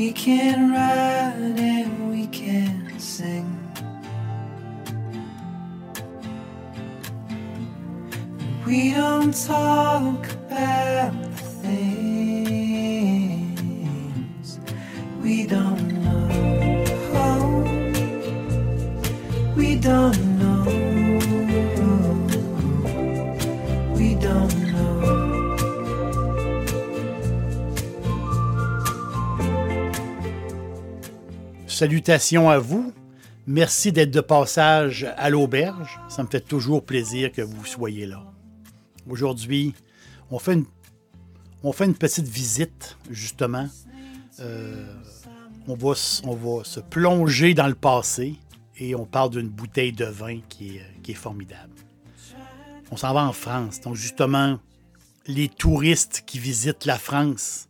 We can ride and we can sing. We don't talk about the things we don't know. We don't Salutations à vous. Merci d'être de passage à l'auberge. Ça me fait toujours plaisir que vous soyez là. Aujourd'hui, on fait une, petite visite, justement. Euh, on, va, se plonger dans le passé et on parle d'une bouteille de vin qui est formidable. On s'en va en France. Donc, justement, les touristes qui visitent la France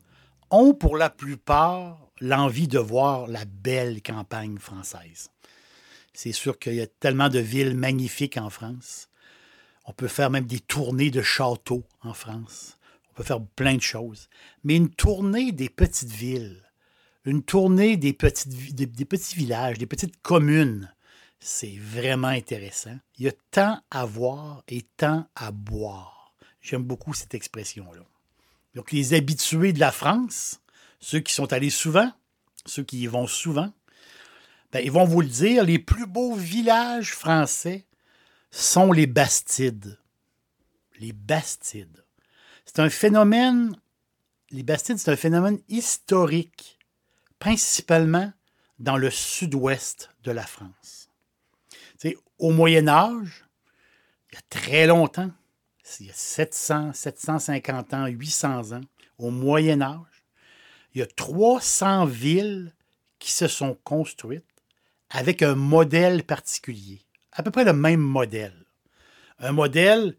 ont pour la plupart l'envie de voir la belle campagne française. C'est sûr qu'il y a tellement de villes magnifiques en France. On peut faire même des tournées de châteaux en France. On peut faire plein de choses. Mais une tournée des petites villes, une tournée des, petits villages, des petites communes, c'est vraiment intéressant. Il y a tant à voir et tant à boire. J'aime beaucoup cette expression-là. Donc, les habitués de la France, ceux qui sont allés souvent, ceux qui y vont souvent, ben, ils vont vous le dire, les plus beaux villages français sont les Bastides. Les Bastides. C'est un phénomène, les Bastides, c'est un phénomène historique, principalement dans le sud-ouest de la France. Au Moyen Âge, il y a très longtemps, il y a 700, 750 ans, 800 ans, au Moyen Âge, il y a 300 villes qui se sont construites avec un modèle particulier, à peu près le même modèle. Un modèle,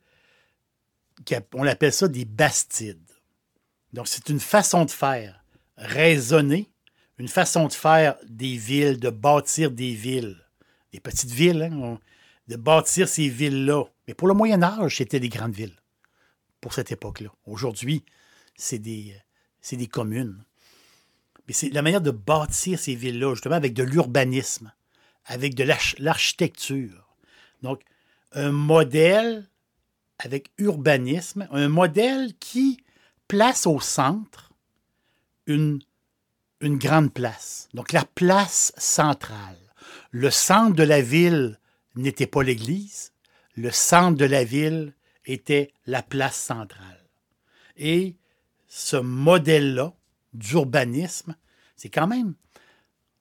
on appelle ça des bastides. Donc, c'est une façon de faire raisonnée, une façon de faire des villes, de bâtir des villes, des petites villes, hein, de bâtir ces villes-là. Mais pour le Moyen Âge, c'était des grandes villes, pour cette époque-là. Aujourd'hui, c'est des, c'est des communes. Mais c'est la manière de bâtir ces villes-là, justement, avec de l'urbanisme, avec de l'arch- l'architecture. Donc, un modèle avec urbanisme, un modèle qui place au centre une, une grande place. Donc, la place centrale. Le centre de la ville n'était pas l'église, le centre de la ville était la place centrale. Et ce modèle-là d'urbanisme, c'est quand même,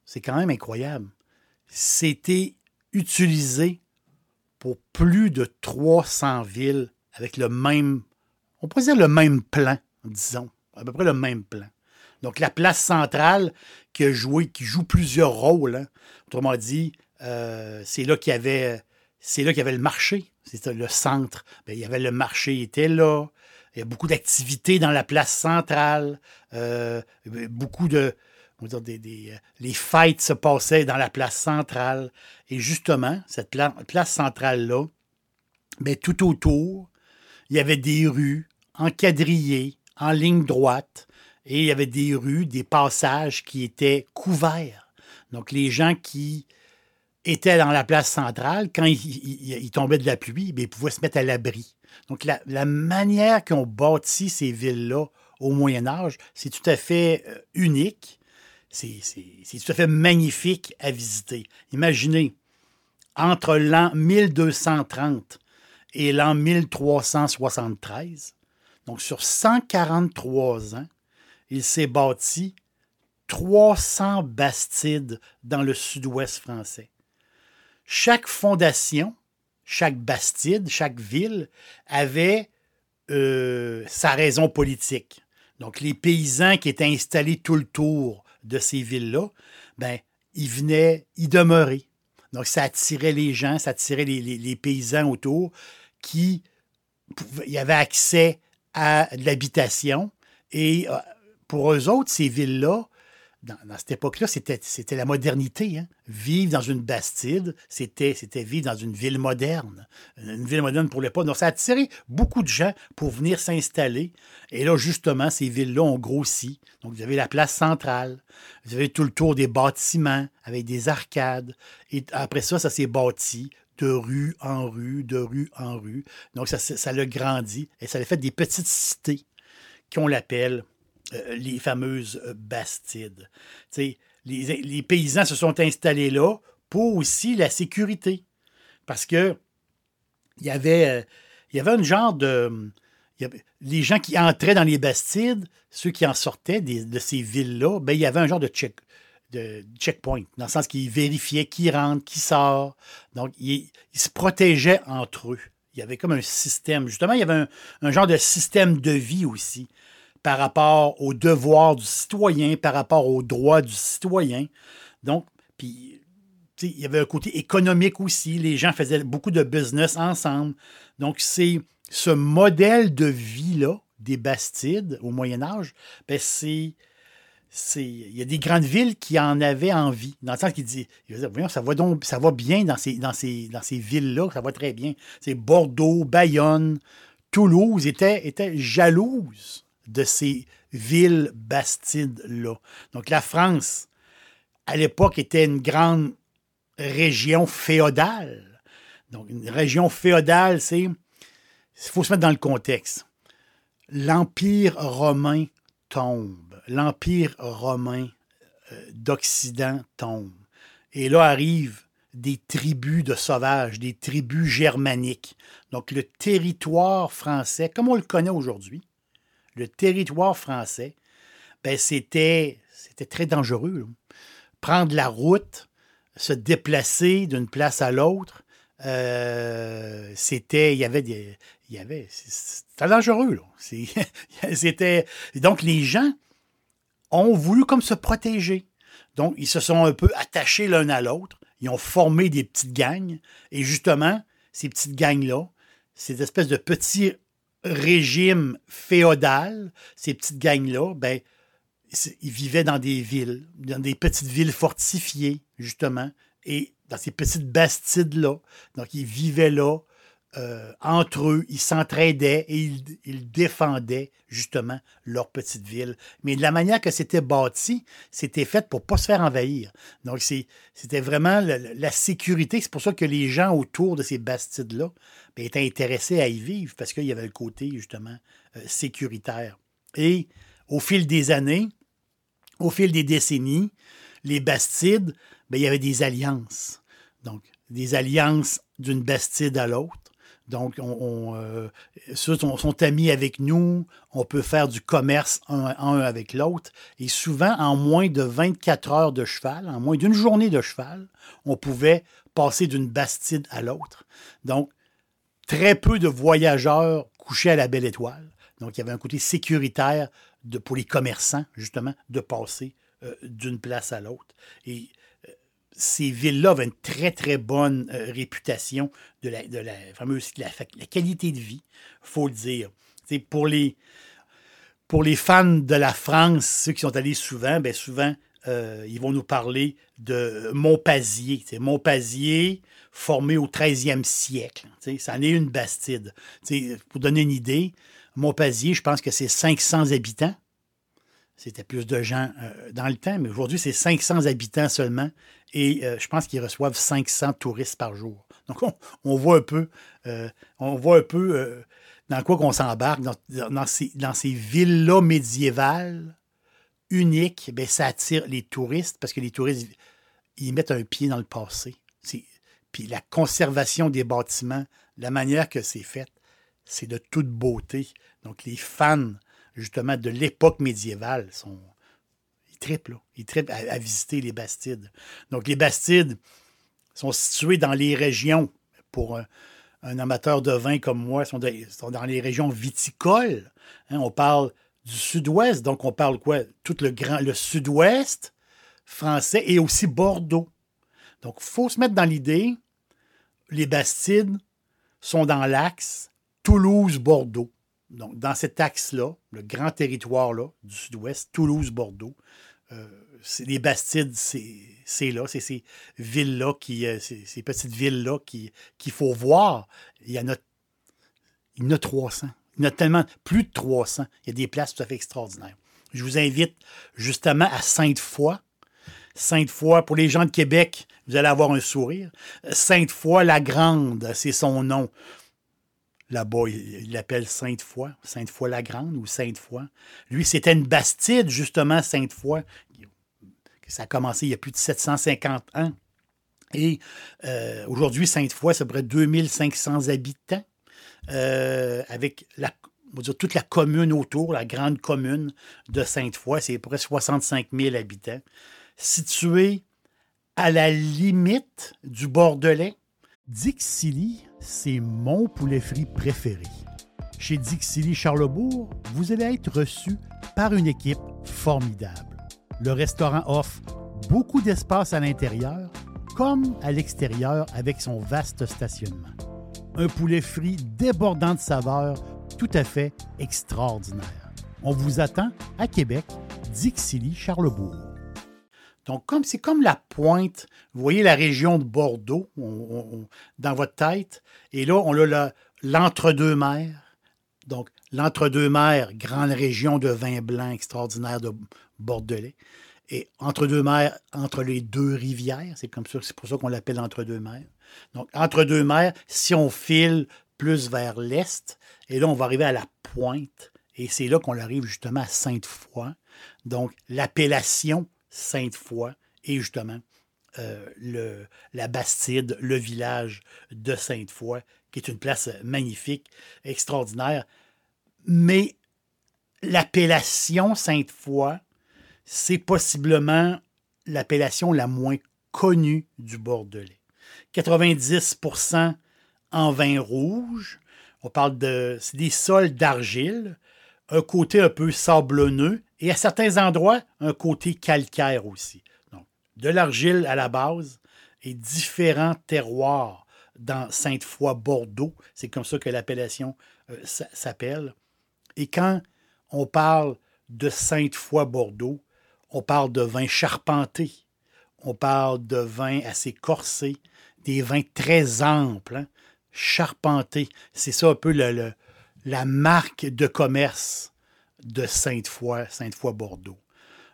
c'est quand même incroyable. C'était utilisé pour plus de 300 villes avec le même, on pourrait le même plan, disons, à peu près le même plan. Donc la place centrale qui a joué, qui joue plusieurs rôles. hein. Autrement dit, euh, c'est là qu'il y avait, c'est là qu'il le marché. C'était le centre. Ben, il y avait le marché, était là. Il y a beaucoup d'activités dans la place centrale. Euh, beaucoup de, on va dire des, des, euh, les fêtes se passaient dans la place centrale. Et justement, cette pla- place centrale-là, ben, tout autour, il y avait des rues encadrillées, en ligne droite, et il y avait des rues, des passages qui étaient couverts. Donc, les gens qui étaient dans la place centrale, quand il, il- il tombait de la pluie, ben, ils pouvaient se mettre à l'abri. Donc, la, manière qu'ont bâti ces villes-là au Moyen Âge, c'est tout à fait euh, unique. C'est tout à fait magnifique à visiter. Imaginez, entre l'an 1230 et l'an 1373, Donc, sur 143 ans, il s'est bâti 300 bastides dans le sud-ouest français. Chaque fondation, chaque bastide, chaque ville avait euh, sa raison politique. Donc, les paysans qui étaient installés tout le tour de ces villes-là, ben, ils venaient y demeurer. Donc, ça attirait les gens, ça attirait les, paysans autour qui y avaient accès à de l'habitation. Et euh, pour eux autres, ces villes-là, dans, cette époque-là, c'était, la modernité. Hein. Vivre dans une bastide, c'était, vivre dans une ville moderne. Une ville moderne pour l'époque. Donc, ça a attiré beaucoup de gens pour venir s'installer. Et là, justement, ces villes-là ont grossi. Donc, vous avez la place centrale. Vous avez tout le tour des bâtiments avec des arcades. Et après ça, ça s'est bâti de rue en rue, de rue en rue. Donc, ça, ça l'a grandi et ça a fait des petites cités qu'on l'appelle euh, les fameuses euh, bastides. Les, les, paysans se sont installés là pour aussi la sécurité. Parce que il y avait, euh, un genre de. les gens qui entraient dans les bastides, ceux qui en sortaient de ces villes-là, ben, il y avait un genre de, check, de checkpoint, dans le sens qu'ils vérifiaient qui rentre, qui sort. Donc, ils, se protégeaient entre eux. Il y avait comme un système. Justement, il y avait un genre de système de vie aussi par rapport aux devoirs du citoyen, par rapport aux droits du citoyen. Donc, puis, il y avait un côté économique aussi. Les gens faisaient beaucoup de business ensemble. Donc, c'est ce modèle de vie-là des Bastides au Moyen Âge, ben c'est il y a des grandes villes qui en avaient envie, dans le sens qu'ils disent, ça va, ça va bien dans ces, dans ces, dans ces villes-là, ça va très bien. C'est Bordeaux, Bayonne, Toulouse étaient, étaient jalouses de ces villes bastides-là. Donc la France, à l'époque, était une grande région féodale. Donc une région féodale, c'est... Il faut se mettre dans le contexte. L'Empire romain tombe. L'Empire romain euh, d'Occident tombe. Et là arrivent des tribus de sauvages, des tribus germaniques. Donc le territoire français, comme on le connaît aujourd'hui, le territoire français, ben c'était, c'était très dangereux. Prendre la route, se déplacer d'une place à l'autre, euh, c'était, il y avait il y avait, c'était dangereux. c'était, donc les gens ont voulu comme se protéger. Donc ils se sont un peu attachés l'un à l'autre. Ils ont formé des petites gangs. Et justement, ces petites gangs-là, ces espèces de petits régime féodal, ces petites gangs-là, ben, ils vivaient dans des villes, dans des petites villes fortifiées, justement, et dans ces petites bastides-là. Donc, ils vivaient là, euh, entre eux, ils s'entraidaient et ils, défendaient justement leur petite ville. Mais de la manière que c'était bâti, c'était fait pour ne pas se faire envahir. Donc, c'était vraiment la, sécurité. C'est pour ça que les gens autour de ces bastides-là ben, étaient intéressés à y vivre parce qu'il y avait le côté justement euh, sécuritaire. Et au fil des années, au fil des décennies, les bastides, ben, il y avait des alliances. Donc, des alliances d'une bastide à l'autre. Donc, on, euh, ceux sont, amis avec nous, on peut faire du commerce un, un avec l'autre. Et souvent, en moins de 24 heures de cheval, en moins d'une journée de cheval, on pouvait passer d'une bastide à l'autre. Donc, très peu de voyageurs couchaient à la belle étoile. Donc, il y avait un côté sécuritaire pour les commerçants, justement, de passer euh, d'une place à l'autre. Et ces villes-là avaient une très, très bonne euh, réputation de la, de la fameuse la, qualité de vie, faut le dire. pour les, pour les fans de la France, ceux qui sont allés souvent, bien souvent, euh, ils vont nous parler de Montpazier. Montpazier, formé au 13e siècle. Ça en est une bastide. pour donner une idée, Montpazier, je pense que c'est 500 habitants. C'était plus de gens euh, dans le temps, mais aujourd'hui, c'est 500 habitants seulement. Et euh, je pense qu'ils reçoivent 500 touristes par jour. Donc, on, voit un peu, euh, dans quoi qu'on s'embarque, dans, ces, dans ces villes-là médiévales uniques. Bien, ça attire les touristes parce que les touristes, ils mettent un pied dans le passé. Puis la conservation des bâtiments, la manière que c'est fait, c'est de toute beauté. Donc, les fans, justement, de l'époque médiévale sont. Ils trippent, là. Ils à, visiter les Bastides. Donc, les Bastides sont situés dans les régions, pour un, amateur de vin comme moi, sont dans les régions viticoles. Hein, on parle du sud-ouest, donc on parle quoi? Tout le grand, le sud-ouest français et aussi Bordeaux. Donc, il faut se mettre dans l'idée, les Bastides sont dans l'axe Toulouse-Bordeaux. Donc, dans cet axe-là, le grand territoire-là du sud-ouest, Toulouse-Bordeaux, euh, c'est- les Bastides, c'est là, c'est ces villes-là, euh, ces, petites villes-là qui- qu'il faut voir. Il y en a, il y en a 300. Il y en a tellement, plus de 300. Il y a des places tout à fait extraordinaires. Je vous invite justement à Sainte-Foy. Sainte-Foy, pour les gens de Québec, vous allez avoir un sourire. Sainte-Foy-la-Grande, c'est son nom. Là-bas, il l'appelle Sainte-Foy, Sainte-Foy-la-Grande ou Sainte-Foy. Lui, c'était une bastide, justement, Sainte-Foy. Ça a commencé il y a plus de 750 ans. Et euh, aujourd'hui, Sainte-Foy, c'est près 2500 habitants, euh, avec toute la commune autour, la grande commune de Sainte-Foy, c'est près 65 000 habitants, situé à la limite du Bordelais. Dixilly, c'est mon poulet frit préféré. Chez Dixilly Charlebourg, vous allez être reçu par une équipe formidable. Le restaurant offre beaucoup d'espace à l'intérieur comme à l'extérieur avec son vaste stationnement. Un poulet frit débordant de saveurs tout à fait extraordinaire. On vous attend à Québec, Dixilly Charlebourg. Donc, comme c'est comme la pointe, vous voyez la région de Bordeaux dans votre tête, et là, on a l'entre-deux-mers. Donc, l'entre-deux-mers, grande région de vin blanc extraordinaire de Bordelais. Et entre-deux-mers, entre les deux rivières, c'est comme ça, c'est pour ça qu'on l'appelle entre-deux-mers. Donc, entre-deux-mers, si on file plus vers l'est, et là, on va arriver à la pointe, et c'est là qu'on arrive justement à Sainte-Foy. Donc, l'appellation Sainte-Foy et justement euh, la Bastide, le village de Sainte-Foy, qui est une place magnifique, extraordinaire. Mais l'appellation Sainte-Foy, c'est possiblement l'appellation la moins connue du Bordelais. 90% en vin rouge. On parle de. C'est des sols d'argile, un côté un peu sablonneux et à certains endroits, un côté calcaire aussi. Donc, de l'argile à la base et différents terroirs dans Sainte-Foy-Bordeaux. C'est comme ça que l'appellation euh, s'appelle. Et quand on parle de Sainte-Foy-Bordeaux, on parle de vin charpenté, on parle de vin assez corsé, des vins très amples, hein, charpentés. C'est ça un peu la marque de commerce de Sainte-Foy, Sainte-Foy-Bordeaux.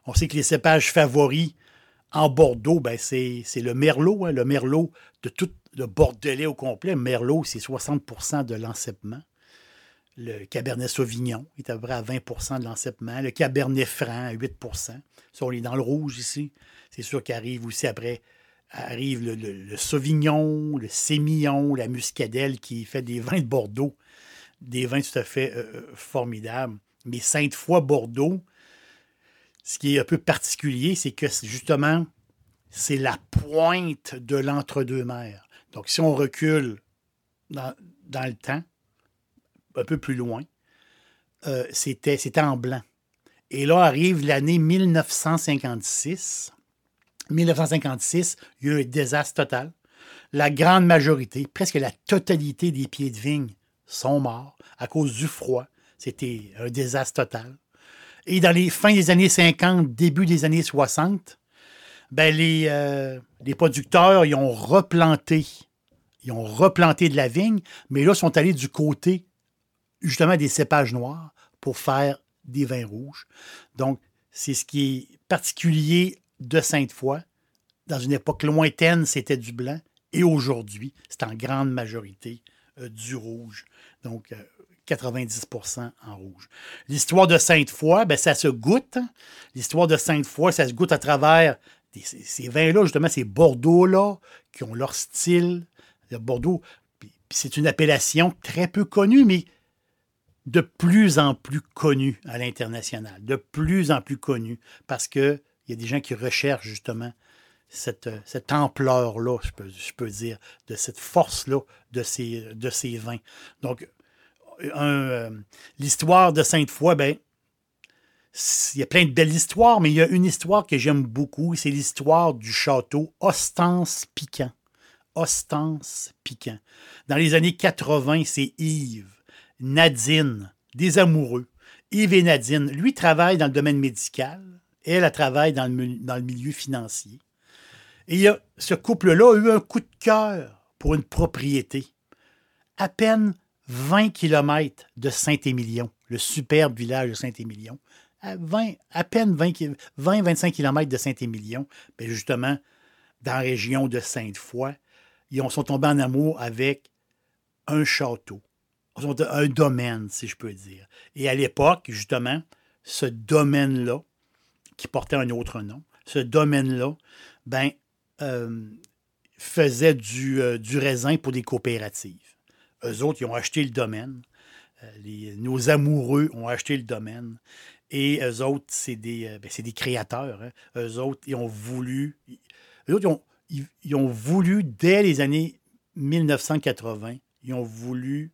On sait que les cépages favoris en Bordeaux, ben c'est le Merlot, hein, le Merlot de tout le Bordelais au complet. Merlot, c'est 60% de l'enceppement. Le Cabernet Sauvignon est à peu près à 20% de l'enceppement. Le Cabernet Franc à 8% Ça, on est dans le rouge ici. C'est sûr qu'arrive aussi après arrive le, Sauvignon, le Sémillon, la Muscadelle qui fait des vins de Bordeaux, des vins tout à fait euh, formidables. Mais Sainte-Foy-Bordeaux, ce qui est un peu particulier, c'est que justement, c'est la pointe de l'entre-deux-mers. Donc, si on recule dans, dans le temps, un peu plus loin, euh, c'était c'était en blanc. Et là arrive l'année 1956. 1956, il y a eu un désastre total. La grande majorité, presque la totalité des pieds de vigne sont morts à cause du froid. C'était un désastre total. Et dans les fins des années 50, début des années 60, ben les, euh, les producteurs ils ont replanté. Ils ont replanté de la vigne, mais là, sont allés du côté justement des cépages noirs pour faire des vins rouges. Donc, c'est ce qui est particulier de Sainte-Foy. Dans une époque lointaine, c'était du blanc. Et aujourd'hui, c'est en grande majorité euh, du rouge. Donc, euh, 90% en rouge. L'histoire de Sainte-Foy, ben, ça se goûte. L'histoire de Sainte-Foy, ça se goûte à travers ces, vins-là, justement, ces Bordeaux-là, qui ont leur style. Le Bordeaux, c'est une appellation très peu connue, mais de plus en plus connu à l'international, de plus en plus connu, parce qu'il y a des gens qui recherchent justement cette, cette ampleur-là, je peux, je peux dire, de cette force-là de ces, de ces vins. Donc, euh, l'histoire de Sainte-Foy, ben, il y a plein de belles histoires, mais il y a une histoire que j'aime beaucoup, c'est l'histoire du château Ostance Piquant. Ostance Piquant. Dans les années 80, c'est Yves, Nadine, des amoureux. Yves et Nadine, lui travaille dans le domaine médical, elle, elle travaille dans le, dans le milieu financier. Et ce couple-là a eu un coup de cœur pour une propriété. À peine 20 km de Saint-Émilion, le superbe village de Saint-Émilion. À, 20, à peine 20-25 km de Saint-Émilion, ben justement, dans la région de Sainte-Foy, ils sont tombés en amour avec un château, un domaine, si je peux dire. Et à l'époque, justement, ce domaine-là, qui portait un autre nom, ce domaine-là, ben, euh, faisait du, euh, du, raisin pour des coopératives. Eux autres, ils ont acheté le domaine. Euh, nos amoureux ont acheté le domaine. Et eux autres, c'est des, ben, des, créateurs. Hein. Eux autres, ils ont voulu. Eux autres, ils ont, ils, ont voulu, dès les années 1980, ils ont voulu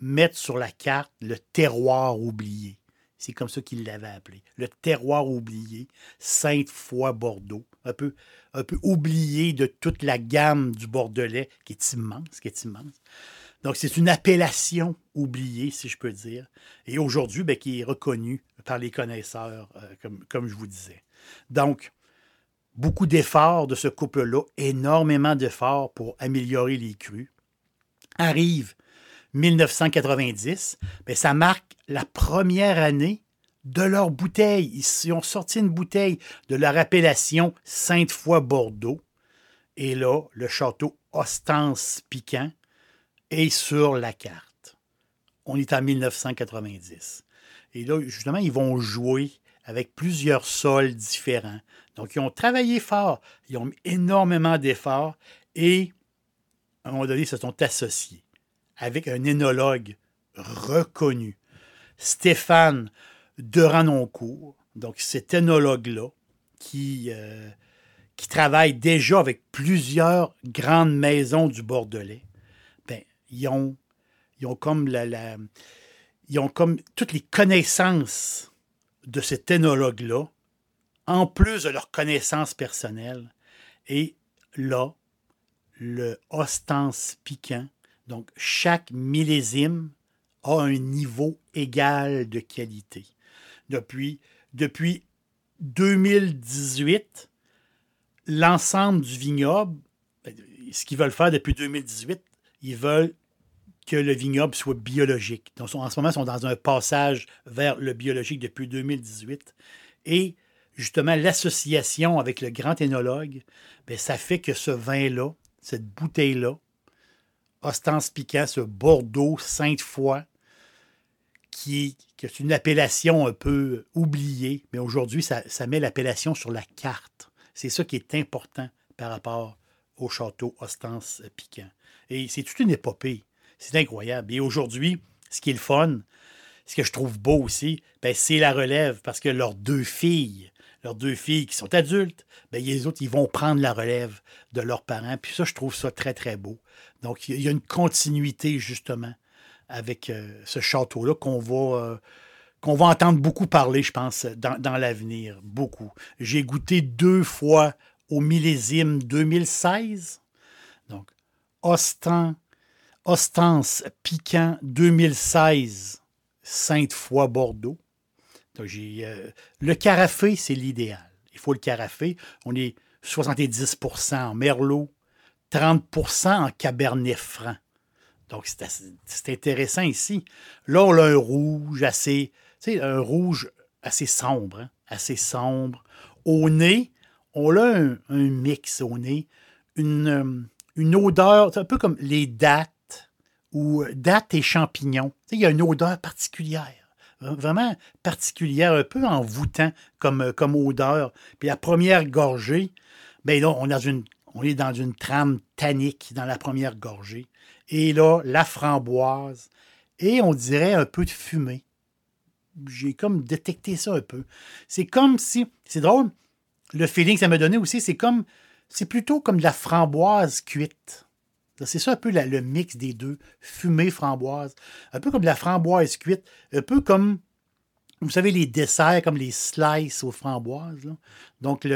mettre sur la carte le terroir oublié. C'est comme ça qu'ils l'avaient appelé. Le terroir oublié, Sainte-Foy-Bordeaux. Un peu, un peu oublié de toute la gamme du Bordelais, qui est immense, qui est immense. Donc, c'est une appellation oubliée, si je peux dire. Et aujourd'hui, ben, qui est reconnue par les connaisseurs, euh, comme, je vous disais. Donc, beaucoup d'efforts de ce couple-là, énormément d'efforts pour améliorer les crus. Arrive 1990, bien, ça marque la première année de leur bouteille. Ils ont sorti une bouteille de leur appellation Sainte-Foy-Bordeaux. Et là, le château Ostance Piquant est sur la carte. On est en 1990. Et là, justement, ils vont jouer avec plusieurs sols différents. Donc, ils ont travaillé fort, ils ont mis énormément d'efforts et, à un moment donné, ils se sont associés avec un énologue reconnu, Stéphane de Ranoncourt. Donc, cet énologue-là qui, euh, qui travaille déjà avec plusieurs grandes maisons du Bordelais, ils, ont, ils ont comme la, ils ont comme toutes les connaissances de cet énologue-là, en plus de leurs connaissances personnelles. Et là, le ostance piquant, donc chaque millésime a un niveau égal de qualité. Depuis, depuis 2018, l'ensemble du vignoble, ben, ce qu'ils veulent faire depuis 2018, ils veulent que le vignoble soit biologique. Donc, en ce moment, ils sont dans un passage vers le biologique depuis 2018. Et justement, l'association avec le grand énologue, bien, ça fait que ce vin-là, cette bouteille-là, Ostance Piquant, ce Bordeaux Sainte-Foy, qui, est une appellation un peu oubliée, mais aujourd'hui, ça, ça met l'appellation sur la carte. C'est ça qui est important par rapport au château Ostance Piquant. Et c'est toute une épopée. C'est incroyable. Et aujourd'hui, ce qui est le fun, ce que je trouve beau aussi, ben, c'est la relève parce que leurs deux filles, leurs deux filles qui sont adultes, ben, les autres, ils vont prendre la relève de leurs parents. Puis ça, je trouve ça très, très beau. Donc, il y a une continuité, justement, avec euh, ce château-là qu'on va, euh, qu'on va entendre beaucoup parler, je pense, dans, dans l'avenir. Beaucoup. J'ai goûté deux fois au millésime 2016. Donc, Ostan Ostance Piquant 2016, Sainte-Foy, Bordeaux. Euh, le carafé, c'est l'idéal. Il faut le carafé. On est 70 en Merlot, 30 en Cabernet Franc. Donc, c'est intéressant ici. Là, on a un rouge assez, un rouge assez sombre, hein, assez sombre. Au nez, on a un, mix au nez, une, euh, une odeur, un peu comme les dates ou euh, date et champignons. il y a une odeur particulière, vraiment particulière, un peu envoûtant comme, euh, comme odeur. Puis la première gorgée, bien là, on, une, on est dans une trame tannique dans la première gorgée. Et là, la framboise et on dirait un peu de fumée. J'ai comme détecté ça un peu. C'est comme si, c'est drôle, le feeling que ça m'a donné aussi, c'est comme, c'est plutôt comme de la framboise cuite. C'est ça un peu le mix des deux, fumée framboise. Un peu comme la framboise cuite, un peu comme, vous savez, les desserts, comme les slices aux framboises. Donc,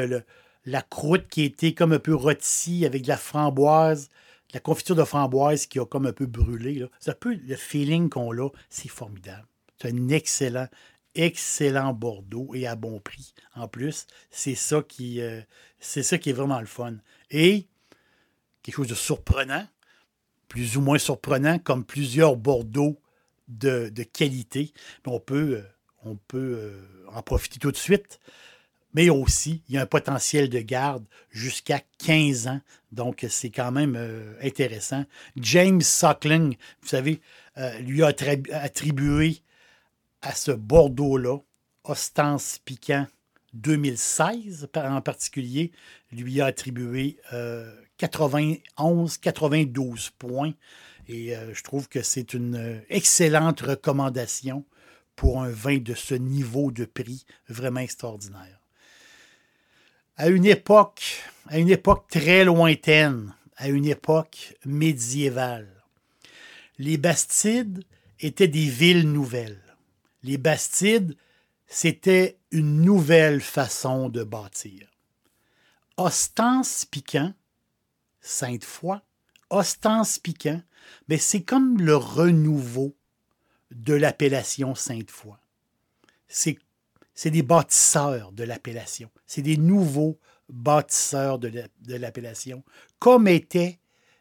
la croûte qui était comme un peu rôtie avec de la framboise, la confiture de framboise qui a comme un peu brûlé. C'est un peu le feeling qu'on a, c'est formidable. C'est un excellent, excellent Bordeaux et à bon prix. En plus, c'est ça qui, euh, c'est ça qui est vraiment le fun. Et quelque chose de surprenant, plus ou moins surprenant, comme plusieurs Bordeaux de, qualité. Mais on peut, euh, euh, en profiter tout de suite. Mais aussi, il y a un potentiel de garde jusqu'à 15 ans. Donc, c'est quand même euh, intéressant. James Suckling, vous savez, lui a attrib- attribué à ce Bordeaux-là, Ostance Piquant 2016 par- en particulier, lui a attribué euh, 91-92 points. Et euh, je trouve que c'est une euh, excellente recommandation pour un vin de ce niveau de prix vraiment extraordinaire. À une époque, à une époque très lointaine, à une époque médiévale, les Bastides étaient des villes nouvelles. Les Bastides, c'était une nouvelle façon de bâtir. Ostance piquant, Sainte-Foy, Ostance piquant, mais c'est comme le renouveau de l'appellation Sainte-Foy. C'est, c'est des bâtisseurs de l'appellation. C'est des nouveaux bâtisseurs de, la- de l'appellation, comme étaient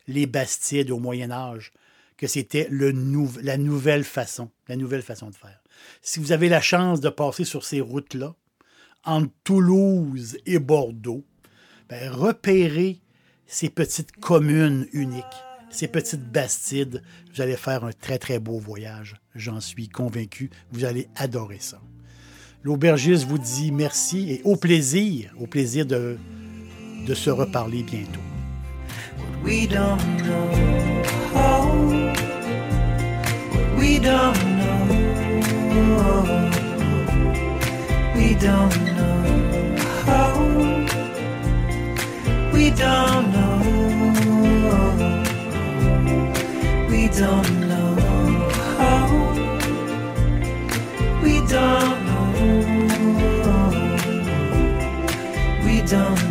les Bastides au Moyen Âge, que c'était la nouvelle façon, la nouvelle façon de faire. Si vous avez la chance de passer sur ces routes-là, entre Toulouse et Bordeaux, ben, repérez ces petites communes uniques, ces petites bastides. Vous allez faire un très, très beau voyage. J'en suis convaincu. Vous allez adorer ça. L'aubergiste vous dit merci et au plaisir, au plaisir de, se reparler bientôt. Oh. We don't know. Oh, we don't know. We don't know. Oh, we don't know. We don't